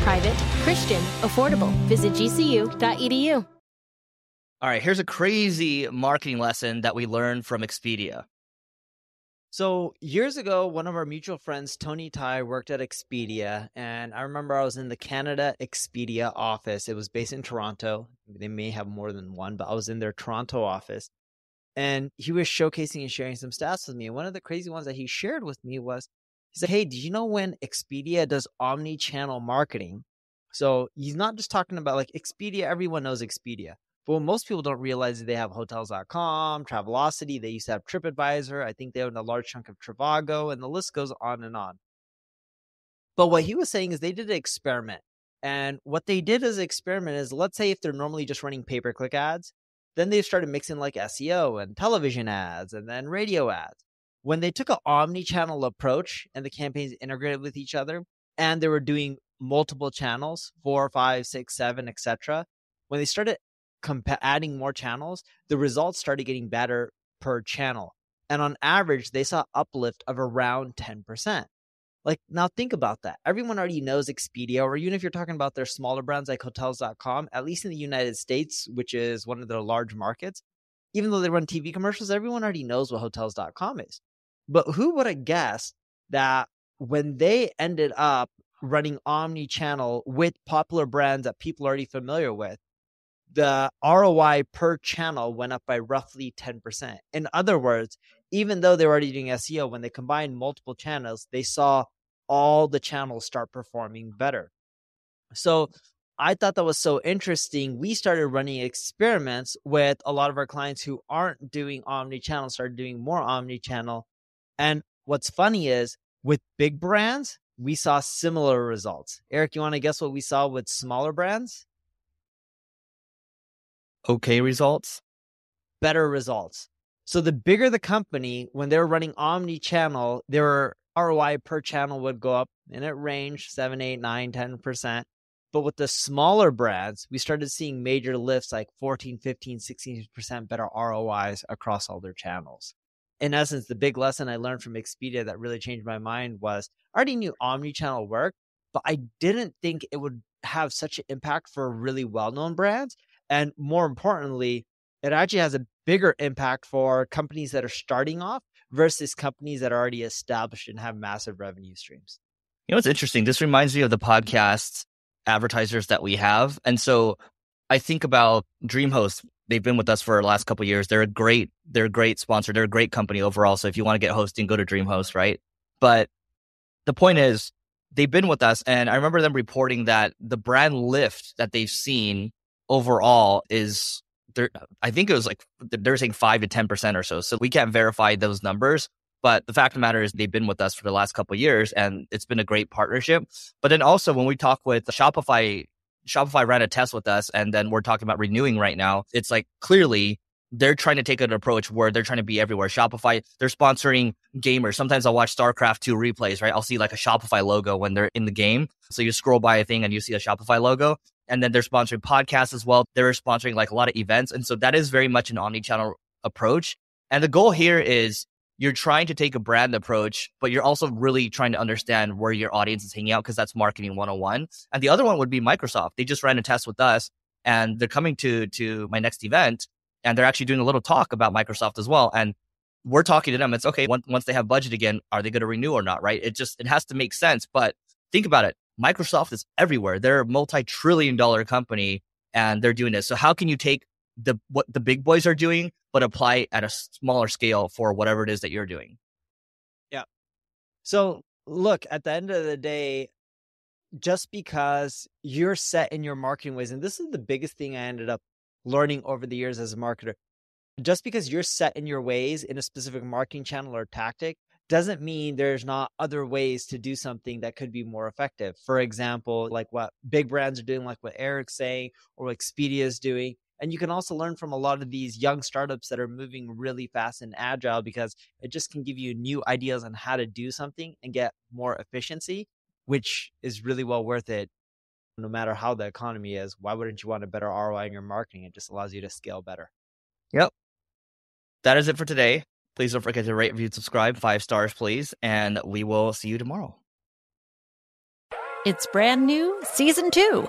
Private, Christian, affordable. Visit gcu.edu. All right, here's a crazy marketing lesson that we learned from Expedia. So years ago, one of our mutual friends, Tony Tai, worked at Expedia, and I remember I was in the Canada Expedia office. It was based in Toronto. They may have more than one, but I was in their Toronto office, and he was showcasing and sharing some stats with me. And one of the crazy ones that he shared with me was, he said, "Hey, did you know when Expedia does omni-channel marketing? So he's not just talking about like Expedia. Everyone knows Expedia." But what most people don't realize is they have hotels.com, Travelocity, they used to have TripAdvisor. I think they own a large chunk of Trivago, and the list goes on and on. But what he was saying is they did an experiment. And what they did as an experiment is let's say if they're normally just running pay per click ads, then they started mixing like SEO and television ads and then radio ads. When they took an omni channel approach and the campaigns integrated with each other and they were doing multiple channels four, five, six, seven, etc. When they started compa- adding more channels, the results started getting better per channel. And on average, they saw uplift of around 10%. Like, now think about that. Everyone already knows Expedia, or even if you're talking about their smaller brands like hotels.com, at least in the United States, which is one of their large markets, even though they run TV commercials, everyone already knows what hotels.com is. But who would have guessed that when they ended up running omni channel with popular brands that people are already familiar with, the ROI per channel went up by roughly 10%. In other words, even though they were already doing SEO, when they combined multiple channels, they saw all the channels start performing better. So I thought that was so interesting. We started running experiments with a lot of our clients who aren't doing omni channel, started doing more omni channel. And what's funny is with big brands, we saw similar results. Eric, you want to guess what we saw with smaller brands? Okay results? Better results. So the bigger the company, when they were running omni channel, their ROI per channel would go up and it ranged 7, 8, 9, 10%. But with the smaller brands, we started seeing major lifts like 14, 15, 16% better ROIs across all their channels. In essence, the big lesson I learned from Expedia that really changed my mind was I already knew omni-channel work, but I didn't think it would have such an impact for really well-known brands. And more importantly, it actually has a bigger impact for companies that are starting off versus companies that are already established and have massive revenue streams. You know, it's interesting. This reminds me of the podcast advertisers that we have. And so I think about DreamHost. They've been with us for the last couple years. They're a great, they're a great sponsor. They're a great company overall. So if you want to get hosting, go to DreamHost, right? But the point is, they've been with us, and I remember them reporting that the brand lift that they've seen overall is. I think it was like they're saying five to ten percent or so. So we can't verify those numbers. But the fact of the matter is, they've been with us for the last couple years, and it's been a great partnership. But then also, when we talk with Shopify, Shopify ran a test with us, and then we're talking about renewing right now. It's like clearly they're trying to take an approach where they're trying to be everywhere. Shopify, they're sponsoring gamers. Sometimes I'll watch StarCraft 2 replays, right? I'll see like a Shopify logo when they're in the game. So you scroll by a thing and you see a Shopify logo. And then they're sponsoring podcasts as well. They're sponsoring like a lot of events. And so that is very much an omni-channel approach. And the goal here is you're trying to take a brand approach, but you're also really trying to understand where your audience is hanging out because that's marketing 101. And the other one would be Microsoft. They just ran a test with us and they're coming to to my next event and they're actually doing a little talk about Microsoft as well. And we're talking to them. It's okay. Once, once they have budget again, are they going to renew or not? Right. It just, it has to make sense. But think about it. Microsoft is everywhere. They're a multi-trillion dollar company and they're doing this. So how can you take the, what the big boys are doing, but apply at a smaller scale for whatever it is that you're doing? Yeah. So look, at the end of the day, just because you're set in your marketing ways, and this is the biggest thing I ended up learning over the years as a marketer. Just because you're set in your ways in a specific marketing channel or tactic doesn't mean there's not other ways to do something that could be more effective. For example, like what big brands are doing, like what Eric's saying, or what Expedia is doing. And you can also learn from a lot of these young startups that are moving really fast and agile because it just can give you new ideas on how to do something and get more efficiency, which is really well worth it no matter how the economy is, why wouldn't you want a better ROI in your marketing? It just allows you to scale better. Yep. That is it for today. Please don't forget to rate, review, subscribe. Five stars, please. And we will see you tomorrow. It's brand new, season two.